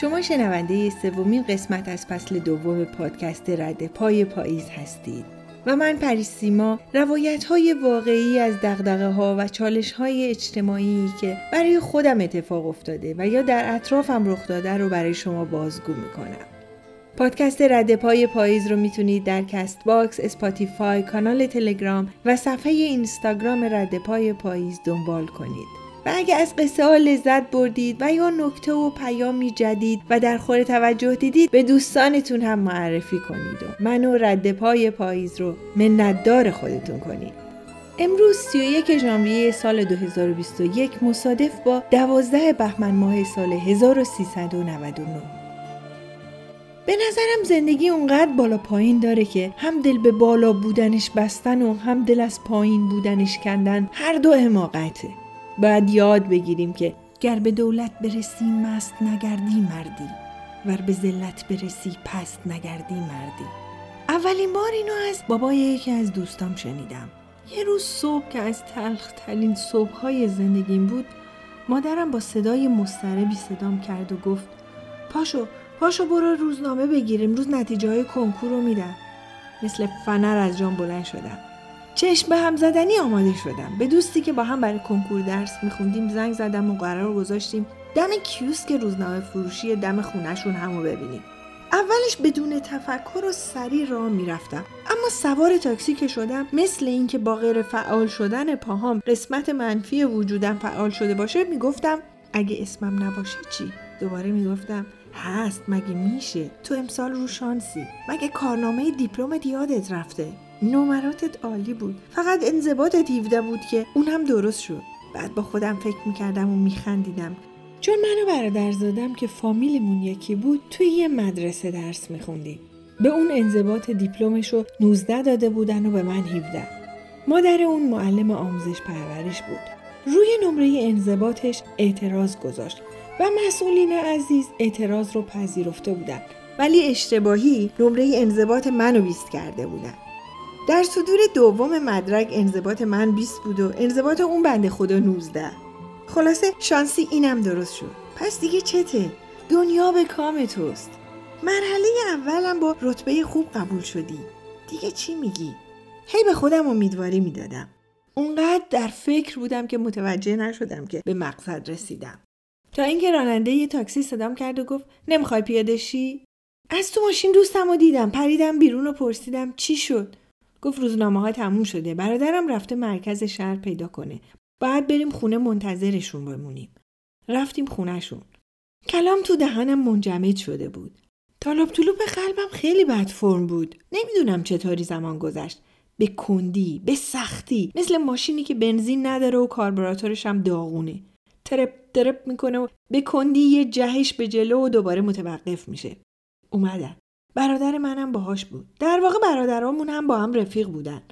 شما شنونده سومین قسمت از فصل دوم پادکست رد پای پاییز هستید و من پریسیما روایت های واقعی از دغدغه ها و چالش های اجتماعی که برای خودم اتفاق افتاده و یا در اطرافم رخ داده رو برای شما بازگو می‌کنم. پادکست رد پای پاییز رو می‌تونید در Castbox، Spotify، کانال تلگرام و صفحه اینستاگرام رد پای پاییز دنبال کنید. و از قصه ها لذت بردید و یا نکته و پیامی جدید و در خور توجه دیدید به دوستانتون هم معرفی کنید و منو رد پای پاییز رو منتدار خودتون کنید امروز 31 ژانویه سال 2021 مصادف با 12 بهمن ماه سال 1399 به نظرم زندگی اونقدر بالا پایین داره که هم دل به بالا بودنش بستن و هم دل از پایین بودنش کندن هر دو حماقته. باید یاد بگیریم که گر به دولت برسی مست نگردی مردی ور به ذلت برسی پست نگردی مردی. اولین بار اینو از بابای یکی از دوستام شنیدم. یه روز صبح که از تلخ ترین صبح های زندگیم بود مادرم با صدای مستربی صدام کرد و گفت پاشو پاشو برو روزنامه بگیریم روز نتیجه های کنکور رو میدن مثل فنر از جان بلند شدم. چشم به هم زدنی آماده شدم. به دوستی که با هم برای کنکور درس میخوندیم زنگ زدم و قرار گذاشتیم دم کیوسک روزنامه فروشی دم خونهشون همو ببینیم. اولش بدون تفکر و سری راه می‌رفتم. اما سوار تاکسی که شدم مثل اینکه با غیر فعال شدن پاهام قسمت منفی وجودم فعال شده باشه می‌گفتم اگه اسمم نباشه چی؟ دوباره می‌گفتم هست مگه میشه؟ تو امسال رو شانسی. مگه کارنامه دیپلم یادت رفته؟ نمراتت عالی بود. فقط انضباطت 17 بود که اون هم درست شد. بعد با خودم فکر می‌کردم و میخندیدم. چون من و برادرزادم که فامیلمون یکی بود توی یه مدرسه درس میخوندیم. به اون انضباط دیپلمش رو 19 داده بودن و به من 17 مادر اون معلم آموزش پرورش بود. روی نمره انضباطش اعتراض گذاشت و مسئولین عزیز اعتراض رو پذیرفته بودن. ولی اشتباهی نمره انضباط منو بیست کرده بودن. در صدور دوم مدرک انضباط من 20 بود و انضباط اون بنده خدا 19 خلاصه شانسی اینم درست شد. پس دیگه چته؟ دنیا به کام توست. مرحله اولم با رتبه خوب قبول شدی. دیگه چی میگی؟ هی به خودم امیدواری می‌دادم. اونقدر در فکر بودم که متوجه نشدم که به مقصد رسیدم. تا اینکه راننده یه تاکسی صدام کرد و گفت نمی‌خوای پیاده شی؟ از تو ماشین دوستم رو دیدم پریدم بیرون و پرسیدم چی شد؟ گفت روزنامه ها تموم شده. برادرم رفته مرکز شهر پیدا کنه. باید بریم خونه منتظرشون بمونیم. رفتیم خونهشون. کلام تو دهنم منجمد شده بود. طالب طلوب قلبم خیلی بد فرم بود. نمی‌دونم چطوری زمان گذشت. به کندی به سختی. مثل ماشینی که بنزین نداره و کاربراتورش هم داغونه. ترپ ترپ می‌کنه و به کندی یه جهش به جلو و دوباره متوقف میشه. اومدن برادر منم باهاش بود. در واقع برادرامون هم با هم رفیق بودن.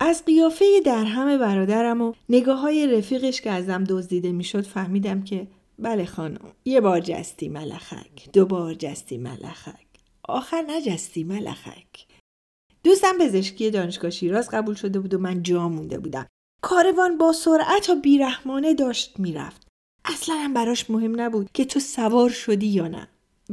از قیافه درهم برادرم و نگاه های رفیقش که ازم دزدیده می‌شد فهمیدم که بله خانم یه بار جستی ملخک دو بار جستی ملخک. آخر نجستی ملخک. دوستم پزشکی دانشگاه شیراز قبول شده بود و من جا مونده بودم. کاروان با سرعت و بیرحمانه داشت می‌رفت. اصلا هم براش مهم نبود که تو سوار شدی یا نه.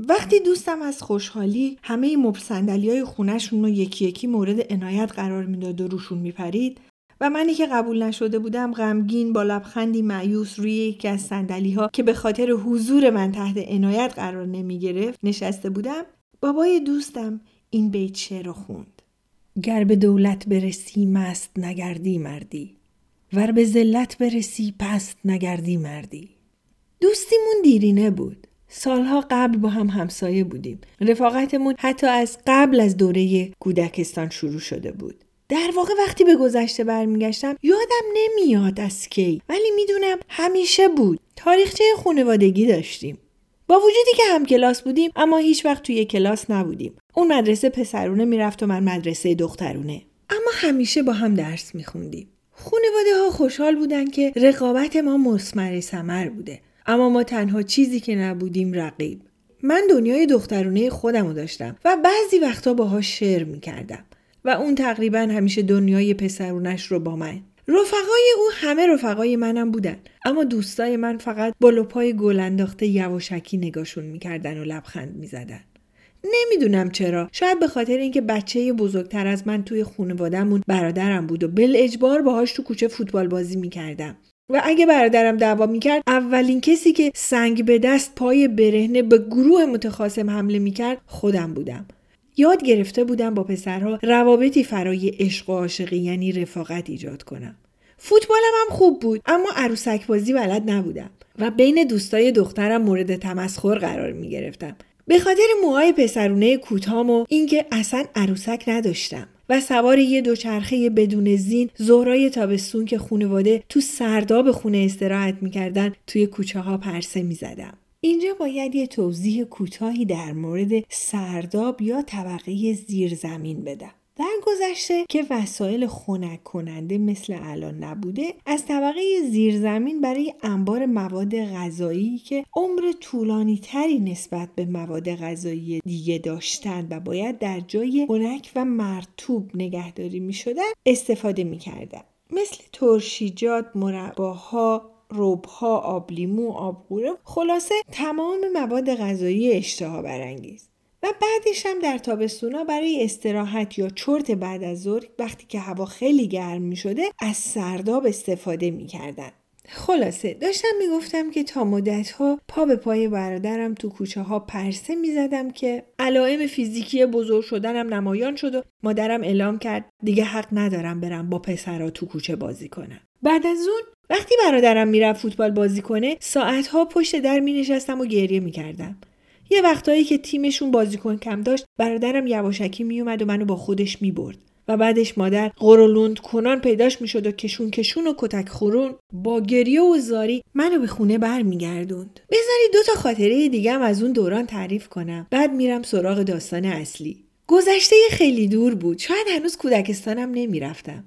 وقتی دوستم از خوشحالی همه مبل های خونهشون رو یکی یکی مورد عنایت قرار می‌داد و روشون میپرید و منی که قبول نشده بودم غمگین با لبخندی معیوس روی یکی از صندلی ها که به خاطر حضور من تحت عنایت قرار نمی گرفت نشسته بودم بابای دوستم این بیت شعر رو خوند. گر به دولت برسی مست نگردی مردی ور به ذلت برسی پست نگردی مردی. دوستیمون دیرینه بود. سالها قبل با هم همسایه بودیم. رفاقتمون حتی از قبل از دوره کودکستان شروع شده بود. در واقع وقتی به گذشته برمیگشتم یادم نمیاد از کی ولی می‌دونم همیشه بود. تاریخچه خانوادگی داشتیم. با وجودی که هم کلاس بودیم اما هیچ وقت توی کلاس نبودیم. اون مدرسه پسرونه می‌رفت و من مدرسه دخترونه. اما همیشه با هم درس میخوندیم. خانواده ها خوشحال بودن که رقابت ما مسمر سمر بوده. اما ما تنها چیزی که نبودیم رقیب. من دنیای دخترونه خودم رو داشتم و بعضی وقتا باهاش شعر می‌کردم و اون تقریبا همیشه دنیای پسرونش رو با من. رفقای او همه رفقای منم بودن اما دوستای من فقط بالا پای گل انداخته یواشکی نگاشون می‌کردن و لبخند می‌زدن. نمی‌دونم چرا. شاید به خاطر اینکه بچه بزرگتر از من توی خانوادهمون برادرم بود و بل اجبار باهاش تو کوچه فوتبال بازی می‌کردم. و اگه برادرم دعوا می‌کرد اولین کسی که سنگ به دست پای برهنه به گروه متخاصم حمله می‌کرد خودم بودم. یاد گرفته بودم با پسرها روابطی فرای عشق و عاشقی یعنی رفاقت ایجاد کنم. فوتبالم هم خوب بود اما عروسک بازی بلد نبودم و بین دوستای دخترم مورد تمسخر قرار می گرفتم به خاطر موهای پسرونه کوتام و اینکه اصلا عروسک نداشتم. و سوار یه دوچرخه بدون زین زهرای تابستون که خونواده تو سرداب خونه استراحت می‌کردن توی کوچه ها پرسه می‌زدم. اینجا باید یه توضیح کوتاهی در مورد سرداب یا طبقه زیرزمین بدم. در گذشته که وسایل خنک کننده مثل الان نبوده از طبقه زیرزمین برای انبار مواد غذایی که عمر طولانی تری نسبت به مواد غذایی دیگه داشتند و باید در جای خنک و مرتوب نگهداری می شدن استفاده می کردن. مثل ترشیجات، مرباها، روبها، آبلیمو، آبگوره خلاصه تمام مواد غذایی اشتها برانگیز. و بعدش هم در تابستونا برای استراحت یا چرت بعد از ظهر وقتی که هوا خیلی گرم می شده از سرداب استفاده می کردن. خلاصه داشتم می‌گفتم که تا مدت ها پا به پای برادرم تو کوچه ها پرسه می زدم که علائم فیزیکی بزرگ شدنم نمایان شد و مادرم اعلام کرد دیگه حق ندارم برم با پسرها تو کوچه بازی کنم. بعد از اون وقتی برادرم می‌رفت فوتبال بازی کنه ساعتها پشت در می نشستم و گریه می کردم. یه وقتایی که تیمشون بازیکن کم داشت برادرم یواشکی میومد و منو با خودش می‌برد. و بعدش مادر قرولوند کنان پیداش می‌شد و کشون کشون و کتک خورون با گریه و زاری منو به خونه برمیگردوند. بذاری دو تا خاطره دیگه هم از اون دوران تعریف کنم. بعد میرم سراغ داستان اصلی. گذشته خیلی دور بود. شاید هنوز کودکستانم نمی‌رفتم.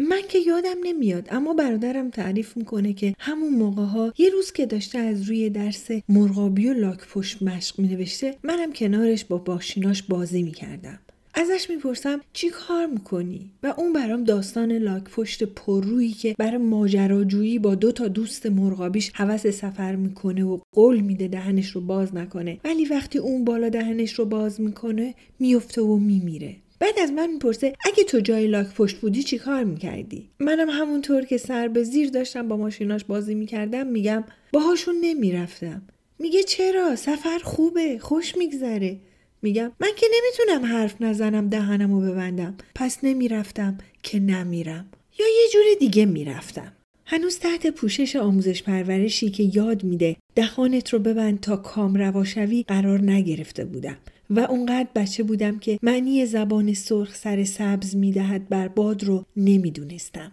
من که یادم نمیاد اما برادرم تعریف می‌کنه که همون موقع ها یه روز که داشته از روی درس مرغابی و لاک پشت مشق مینوشته منم کنارش با باشیناش بازی می‌کردم. ازش می‌پرسم چی کار می‌کنی؟ و اون برام داستان لاک پشت پررویی که برای ماجراجویی با دو تا دوست مرغابیش حوس سفر می‌کنه و قول میده دهنش رو باز نکنه. ولی وقتی اون بالا دهنش رو باز می‌کنه میفته و میمیره. بعد از من می‌پرسه اگه تو جای لاک پشت بودی چی کار می‌کردی؟ منم همونطور که سر به زیر داشتم با ماشیناش بازی می‌کردم میگم باهاشون نمی‌رفتم. میگه چرا؟ سفر خوبه خوش میگذره. میگم من که نمی‌تونم حرف نزنم دهنم و ببندم. پس نمی‌رفتم که نمیرم. یا یه جور دیگه می‌رفتم. هنوز تحت پوشش آموزش پرورشی که یاد میده دهانت رو ببند تا کام رواشوی قرار نگرفته بودم. و اونقدر بچه بودم که معنی زبان سرخ سر سبز می‌دهد بر باد رو نمی‌دونستم.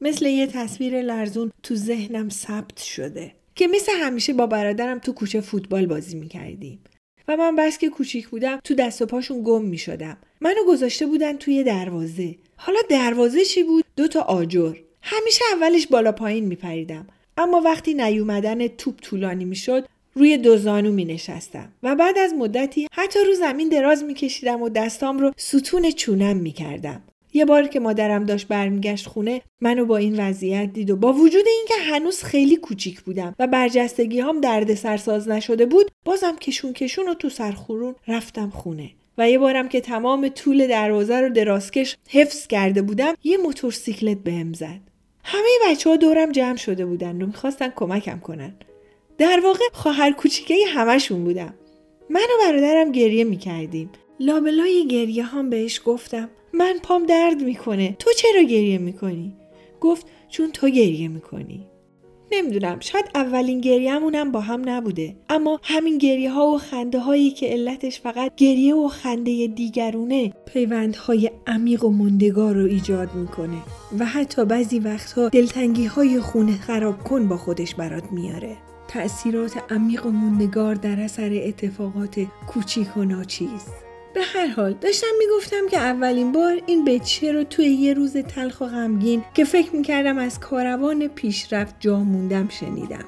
مثل یه تصویر لرزون تو ذهنم ثبت شده که مثل همیشه با برادرم تو کوچه فوتبال بازی می‌کردیم. و من بس که کوچیک بودم تو دست و پاشون گم می شدم. منو گذاشته بودن توی دروازه. حالا دروازه چی بود؟ دو تا آجر. همیشه اولش بالا پایین می پریدم. اما وقتی نیومدن توپ طولانی می شد روی دو زانو می نشستم و بعد از مدتی حتی رو زمین دراز می کشیدم و دستام رو ستون چونم می کردم. یه بار که مادرم داشت برمیگشت خونه منو با این وضعیت دید و با وجود اینکه هنوز خیلی کوچیک بودم و برجستگی هم درد سرساز نشده بود بازم کشون کشون و تو سرخورون رفتم خونه. و یه بارم که تمام طول دروازه رو درازکش حفظ کرده بودم یه موتورسیکلت بهم زد. همه بچه ها دورم جمع شده بودن و می‌خواستن کمکم کنن. در واقع خواهر کوچیکه همشون بودم. من و برادرم گریه می‌کردیم. لابلای گریه هم بهش گفتم من پام درد می‌کنه تو چرا گریه می‌کنی؟ گفت چون تو گریه می‌کنی. نمی‌دونم شاید اولین گریهمونم با هم نبوده اما همین گریه ها و خنده هایی که علتش فقط گریه و خنده دیگرونه پیوندهای عمیق و مندگار رو ایجاد می‌کنه و حتی بعضی وقتها دلتنگی های خونه خراب کن با خودش برات میاره. تأثیرات عمیق و موندگار در اثر اتفاقات کوچیک و ناچیز. به هر حال داشتم می‌گفتم که اولین بار این بچه رو توی یه روز تلخ و غمگین که فکر می‌کردم از کاروان پیشرفت جا موندم شنیدم.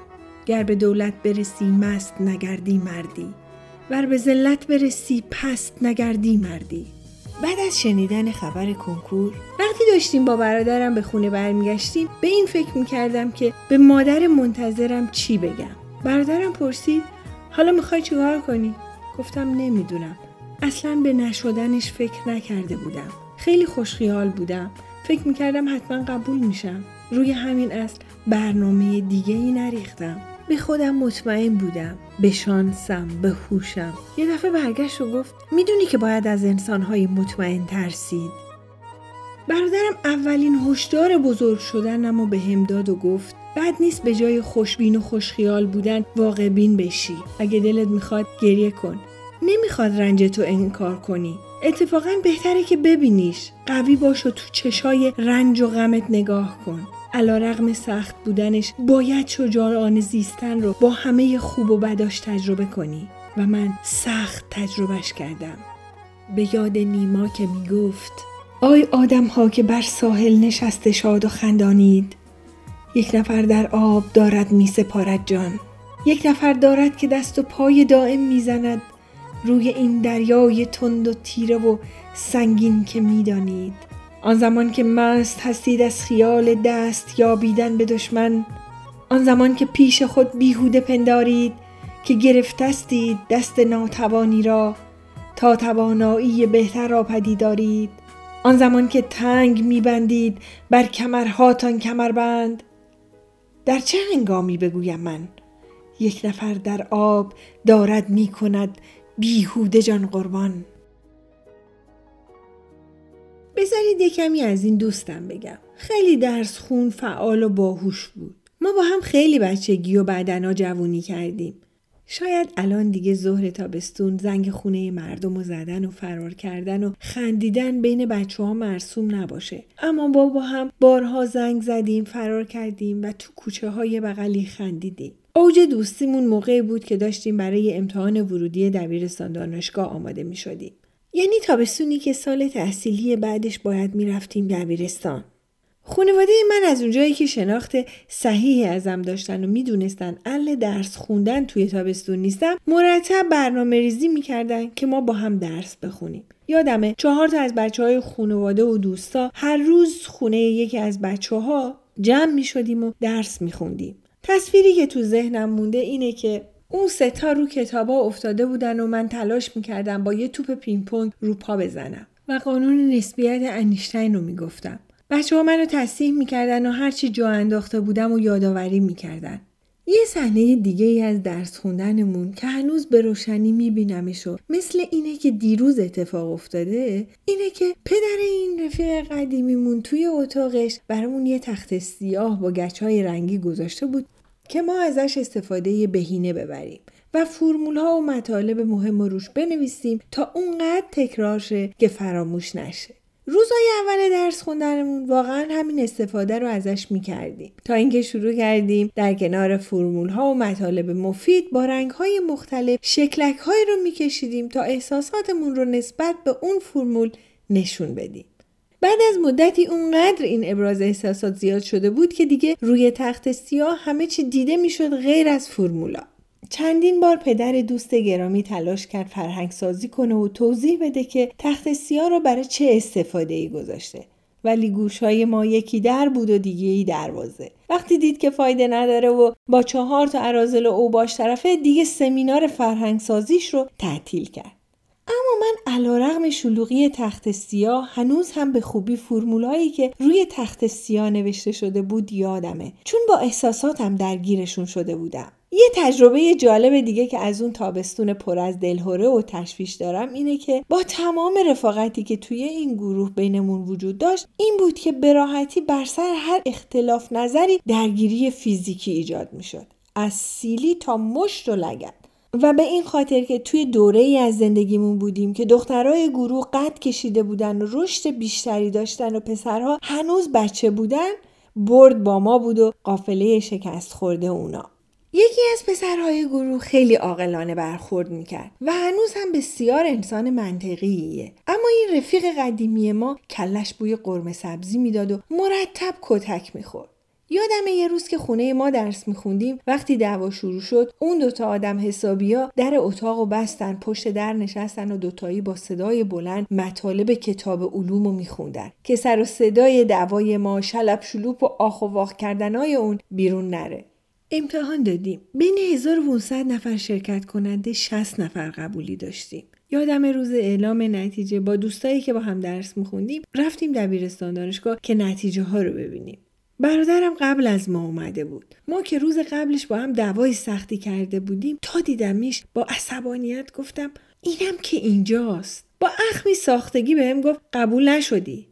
گر به دولت برسی مست نگردی مردی. ور به ذلت برسی پست نگردی مردی. بعد از شنیدن خبر کنکور وقتی داشتیم با برادرم به خونه برمیگشتیم به این فکر می‌کردم که به مادر منتظرم چی بگم. برادرم پرسید حالا می‌خوای چیکار کنی؟ گفتم نمی‌دونم. اصلا به نشدنش فکر نکرده بودم. خیلی خوشخیال بودم. فکر می‌کردم حتما قبول میشم. روی همین اصل برنامه دیگه ای نریختم. به خودم مطمئن بودم. به شانسم به هوشم. یه دفعه برگشت و گفت می‌دونی که باید از انسانهای مطمئن ترسید. برادرم اولین هشدار بزرگ شدنم و به هم داد و گفت بد نیست به جای خوشبین و خوشخیال بودن واقع بین بشی. اگه دلت می‌خواد گریه کن. نمی‌خواد رنج تو انکار کنی. اتفاقا بهتره که ببینیش. قوی باش و تو چشای رنج و غمت نگاه کن. علا رغم سخت بودنش باید شجاعانه زیستن رو با همه خوب و بداش تجربه کنی و من سخت تجربهش کردم. به یاد نیما که می‌گفت آی آدم ها که بر ساحل نشسته شاد و خندانید یک نفر در آب دارد می سپارد جان. یک نفر دارد که دست و پای دائم می‌زند روی این دریای تند و تیره و سنگین که می‌دانید آن زمان که مست هستید از خیال دست یابیدن به دشمن آن زمان که پیش خود بیهوده پندارید که گرفتستید دست ناتوانی را تا توانایی بهتر را پدیدارید آن زمان که تنگ میبندید بر کمرهاتان کمربند. در چه هنگامی بگویم من؟ یک نفر در آب دارد می کند بیهوده جان قربان. بذارید یه کمی از این دوستم بگم. خیلی درس خون فعال و باهوش بود. ما با هم خیلی بچگی و بعدنا جوونی کردیم. شاید الان دیگه ظهر تابستون زنگ خونه مردم و زدن و فرار کردن و خندیدن بین بچه ها مرسوم نباشه. اما با هم بارها زنگ زدیم فرار کردیم و تو کوچه های بغلی خندیدیم. اوج دوستیمون موقعی بود که داشتیم برای امتحان ورودی دبیرستان دانشگاه آماده می شدیم. یعنی تابستونی که سال تحصیلی بعدش باید می‌رفتیم دبیرستان. خانواده من از اونجایی که شناخت صحیحی ازم داشتن و می‌دونستن اهل درس خوندن توی تابستون نیستم مرتب برنامه ریزی می‌کردن که ما با هم درس بخونیم. یادمه چهار تا از بچه های خانواده و دوستا هر روز خونه یکی از بچه ها جمع می شدیم و درس می خوندیم. تصویری که تو ذهنم مونده اینه که اون ستا رو کتابا افتاده بودن و من تلاش می‌کردم با یه توپ پینگ رو پا بزنم. و قانون نسبیت انیشتین رو می‌گفتم. بچه ها منو تصحیح می‌کردن و هرچی جا انداخته بودم و یادآوری می‌کردن. یه صحنه دیگه ای از درس خوندنمون که هنوز به روشنی میبینمش و مثل اینه که دیروز اتفاق افتاده اینه که پدر این رفیق قدیمیمون توی اتاقش برامون یه تخت سیاه با گچ های رنگی گذاشته بود. که ما ازش استفاده بهینه ببریم و فرمول ها و مطالب مهم روش بنویسیم تا اونقدر تکرار شه که فراموش نشه. روزای اول درس خوندنمون واقعا همین استفاده رو ازش می‌کردیم تا اینکه شروع کردیم در کنار فرمول ها و مطالب مفید با رنگ های مختلف شکلک های رو میکشیدیم تا احساساتمون رو نسبت به اون فرمول نشون بدیم بعد از مدتی اونقدر این ابراز احساسات زیاد شده بود که دیگه روی تخت سیاه همه چی دیده می‌شد غیر از فرمولا. چندین بار پدر دوست گرامی تلاش کرد فرهنگ سازی کنه و توضیح بده که تخت سیاه رو برای چه استفاده ای گذاشته. ولی گوشهای ما یکی در بود و دیگه ای دروازه. وقتی دید که فایده نداره و با چهار تا عرازل و اوباش طرفه دیگه سمینار فرهنگ سازیش رو تعطیل کرد. اما من علا رغم شلوغی تخت سیاه هنوز هم به خوبی فرمولایی که روی تخت سیاه نوشته شده بود یادمه. چون با احساساتم درگیرشون شده بودم. یه تجربه جالب دیگه که از اون تابستون پر از دلهوره و تشویش دارم اینه که با تمام رفاقتی که توی این گروه بینمون وجود داشت این بود که به راحتی بر سر هر اختلاف نظری درگیری فیزیکی ایجاد می‌شد. از سیلی تا مشت و لگن و به این خاطر که توی دوره ای از زندگیمون بودیم که دخترای گروه قد کشیده بودن و رشد بیشتری داشتن و پسرها هنوز بچه بودن برد با ما بود و قافله شکست خورده اونا. یکی از پسرهای گروه خیلی عاقلانه برخورد می‌کرد و هنوز هم بسیار انسان منطقیه. اما این رفیق قدیمی ما کلش بوی قرمه سبزی می‌داد و مرتب کتک می‌خورد. یادم یه روز که خونه ما درس میخوندیم وقتی دعوا شروع شد اون دوتا آدم حسابیا در اتاق و بستن پشت در نشستن و دوتایی با صدای بلند مطالب کتاب علوم رو میخوندن که سر و صدای دعوای ما شلب شلوپ و آخ و واخ کردنای اون بیرون نره. امتحان دادیم. بین 1500 نفر شرکت کننده 60 نفر قبولی داشتیم. یادم روز اعلام نتیجه. با دوستایی که با هم درس میخوندیم رفتیم دبیرستان دانشگاه که نتیجه ها رو ببینیم. برادرم قبل از ما اومده بود. ما که روز قبلش با هم دوای سختی کرده بودیم تا دیدمش با عصبانیت گفتم اینم که اینجاست. با اخمی ساختگی بهم گفت قبول نشدی.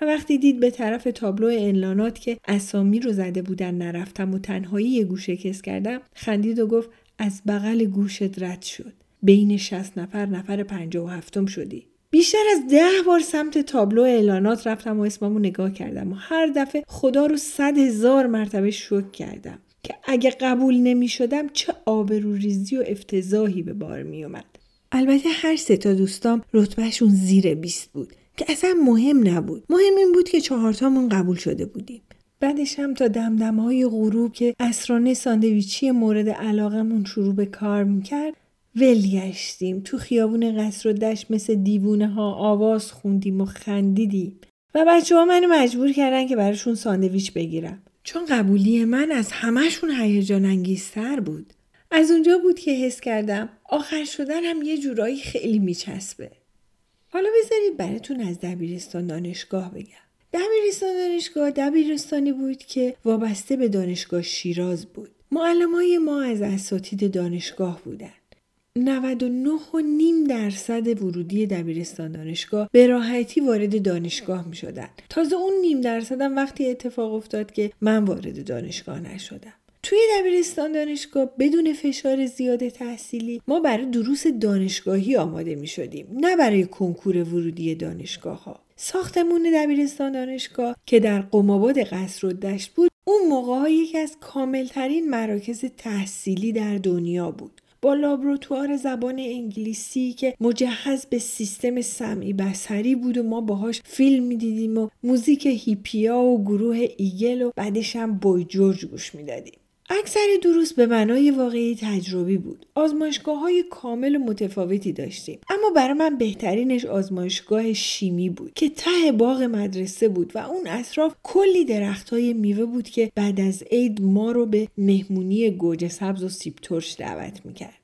و وقتی دید به طرف تابلو اعلانات که اسامی رو زده بودن نرفتم و تنهایی یه گوشه کس کردم خندید و گفت از بغل گوشت رد شد. بین 60 نفر نفر 57 شدی. بیشتر از ده بار سمت تابلو اعلانات رفتم و اسممو نگاه کردم و هر دفعه خدا رو صد هزار مرتبه شکر کردم که اگه قبول نمی شدم چه آبروریزی و افتضاحی به بار می اومد. البته هر سه تا دوستام رتبهشون زیر 20 بود که اصلا مهم نبود. مهم این بود که چهارتامون قبول شده بودیم. بعدش هم تا دمدمهای غروب که اسرانه ساندویچی مورد علاقمون شروع به کار می‌کرد ول گشتیم تو خیابون قصر و دشت مثل دیوونه ها آواز خوندیم و خندیدیم. و بچه ها منو مجبور کردن که براشون ساندویچ بگیرم. چون قبولی من از همهشون هیجان انگیزتر بود. از اونجا بود که حس کردم آخر شدن هم یه جورایی خیلی میچسبه. حالا بذارید براتون از دبیرستان دانشگاه بگم. دبیرستان دانشگاه دبیرستانی بود که وابسته به دانشگاه شیراز بود. معلم ما از اساتید دانشگاه بودن. 99 درصد ورودی دبیرستان دانشگاه به راحتی وارد دانشگاه می شدن. تازه اون نیم درصدم وقتی اتفاق افتاد که من وارد دانشگاه نشدم. توی دبیرستان دانشگاه بدون فشار زیاد تحصیلی ما برای دروس دانشگاهی آماده می شدیم نه برای کنکور ورودی دانشگاه ها. ساختمون دبیرستان دانشگاه که در قماباد قصر و دشت بود اون موقع ها یکی از کاملترین مراکز تحصیلی در دنیا بود. با لابراتوار زبان انگلیسی که مجهز به سیستم سمعی بسری بود و ما باهاش فیلم می‌دیدیم و موزیک هیپیا و گروه ایگل و بعدش هم بوی جورج گوش می‌دادیم. اکثر دروس به معنای واقعی تجربی بود. آزمایشگاه های کامل متفاوتی داشتیم. اما برای من بهترینش آزمایشگاه شیمی بود که ته باغ مدرسه بود و اون اطراف کلی درخت های میوه بود که بعد از عید ما رو به مهمونی گوجه سبز و سیب ترش دعوت می‌کرد.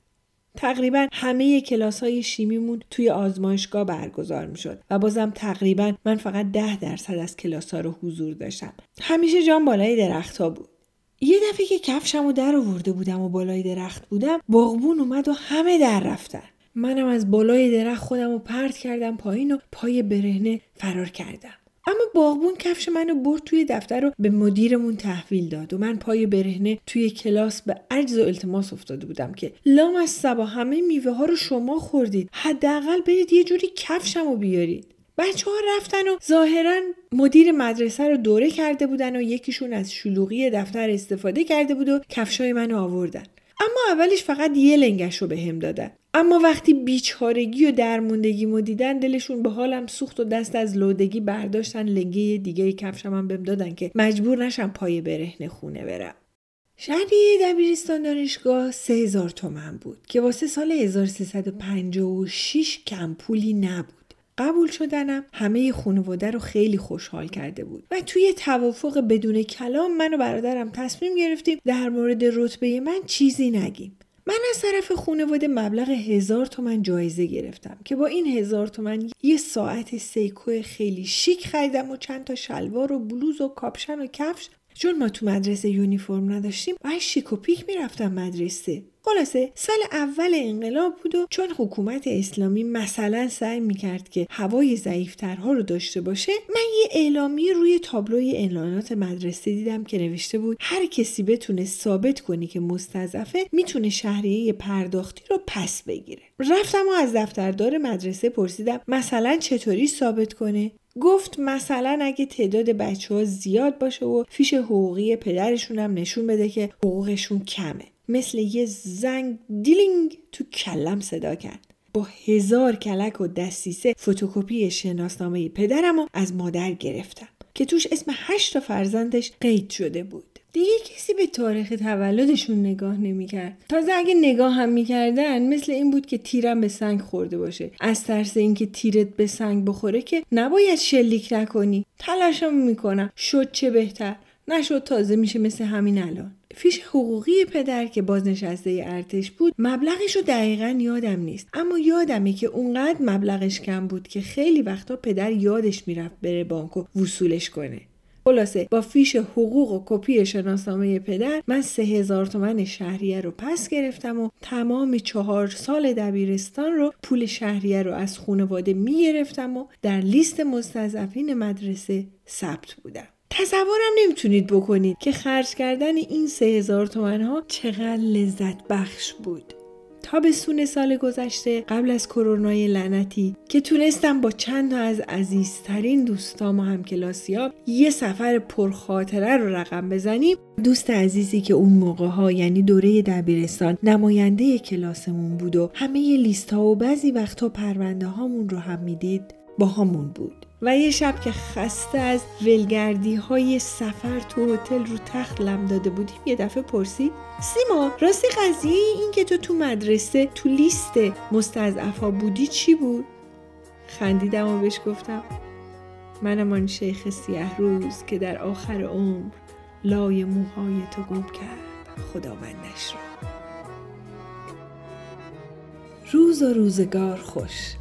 تقریبا همه کلاس های شیمیمون توی آزمایشگاه برگزار می شد و بازم تقریبا من فقط ده درصد از کلاس ها رو حضور داشتم. همیشه جام بالای درخت ها بود. یه دفعه که کفشم رو در آورده بودم و بالای درخت بودم باغبون اومد و همه در رفتن. منم از بالای درخت خودم رو پرت کردم پایین و پای برهنه فرار کردم. اما باغبون کفش منو برد توی دفتر رو به مدیرمون تحویل داد و من پای برهنه توی کلاس به عجز و التماس افتاده بودم که لام از سبا همه میوه ها رو شما خوردید. حداقل برید یه جوری کفشم رو بیارید. بچه ها رفتن و ظاهرا مدیر مدرسه رو دوره کرده بودن و یکیشون از شلوغی دفتر استفاده کرده بود و کفشای منو آوردن. اما اولش فقط یه لنگش رو به هم دادن. اما وقتی بیچارگی و درموندگی مو دیدن دلشون به حالم سوخت و دست از لودگی برداشتن لنگه دیگه کفشم هم بهم دادن که مجبور نشم پای برهنه خونه برم. شهریه دبیرستان دانشگاه سه هزار تومن بود که واسه سال 1356 کم پولی نبود. قبول شدنم همه خانواده رو خیلی خوشحال کرده بود. و توی توافق بدون کلام من و برادرم تصمیم گرفتیم در مورد رتبه من چیزی نگیم. من از طرف خانواده مبلغ هزار تومن جایزه گرفتم که با این هزار تومن یه ساعت Seiko خیلی شیک خریدم و چند تا شلوار و بلوز و کاپشن و کفش. چون ما تو مدرسه یونیفرم نداشتیم و شیک و پیک می‌رفتم مدرسه. خلاصه سال اول انقلاب بود و چون حکومت اسلامی مثلا سعی می‌کرد که هوای ضعیفترها رو داشته باشه من یه اعلامی روی تابلوی اعلانات مدرسه دیدم که نوشته بود هر کسی بتونه ثابت کنه که مستضعفه می‌تونه شهریه پرداختی رو پس بگیره. رفتم و از دفتردار مدرسه پرسیدم مثلا چطوری ثابت کنه؟ گفت مثلا اگه تعداد بچه ها زیاد باشه و فیش حقوقی پدرشون هم نشون بده که حقوقشون کمه. مثل یه زنگ دیلینگ تو کله‌م صدا کرد. با هزار کلک و دسیسه فتوکپی شناسنامه پدرم رو از مادر گرفتم که توش اسم هشت فرزندش قید شده بود. دیگه کسی به تاریخ تولدشون نگاه نمی‌کرد. تازه اگه نگاه هم می‌کردن مثل این بود که تیرم به سنگ خورده باشه. از ترس اینکه تیرت به سنگ بخوره که نباید شلیک نکنی. تلاشم می‌کنم. شد چه بهتر. نشد تازه میشه مثل همین الان. فیش حقوقی پدر که بازنشسته ارتش بود مبلغش رو دقیقا یادم نیست. اما یادمه که اونقدر مبلغش کم بود که خیلی وقتا پدر یادش می‌رفت بره بانک و وصولش کنه. خلاصه با فیش حقوق و کپی شناسنامه پدر من سه هزار تومن شهریه رو پس گرفتم و تمام چهار سال دبیرستان رو پول شهریه رو از خانواده می‌گرفتم و در لیست مستضعفین مدرسه ثبت بودم. تصورم نمی‌تونید بکنید که خرج کردن این سه هزار تومن ها چقدر لذت بخش بود. تابستون سال گذشته قبل از کرونای لعنتی که تونستم با چند تا از عزیزترین دوستام و همکلاسیام یه سفر پرخاطره رو رقم بزنیم دوست عزیزی که اون موقع ها یعنی دوره دبیرستان نماینده کلاسمون بود و همه لیست ها و بعضی وقتا پرونده هامون رو هم می‌دید با همون بود و یه شب که خسته از ولگردی های سفر تو هتل رو تخت لم داده بودیم یه دفعه پرسید سیما راستی قضیه این که تو تو مدرسه تو لیست مستضعفا بودی چی بود؟ خندیدم و بهش گفتم منم آن شیخ سیه روز که در آخر عمر لای موهای تو گم کرد. خداوندش را. روز و روزگار خوش.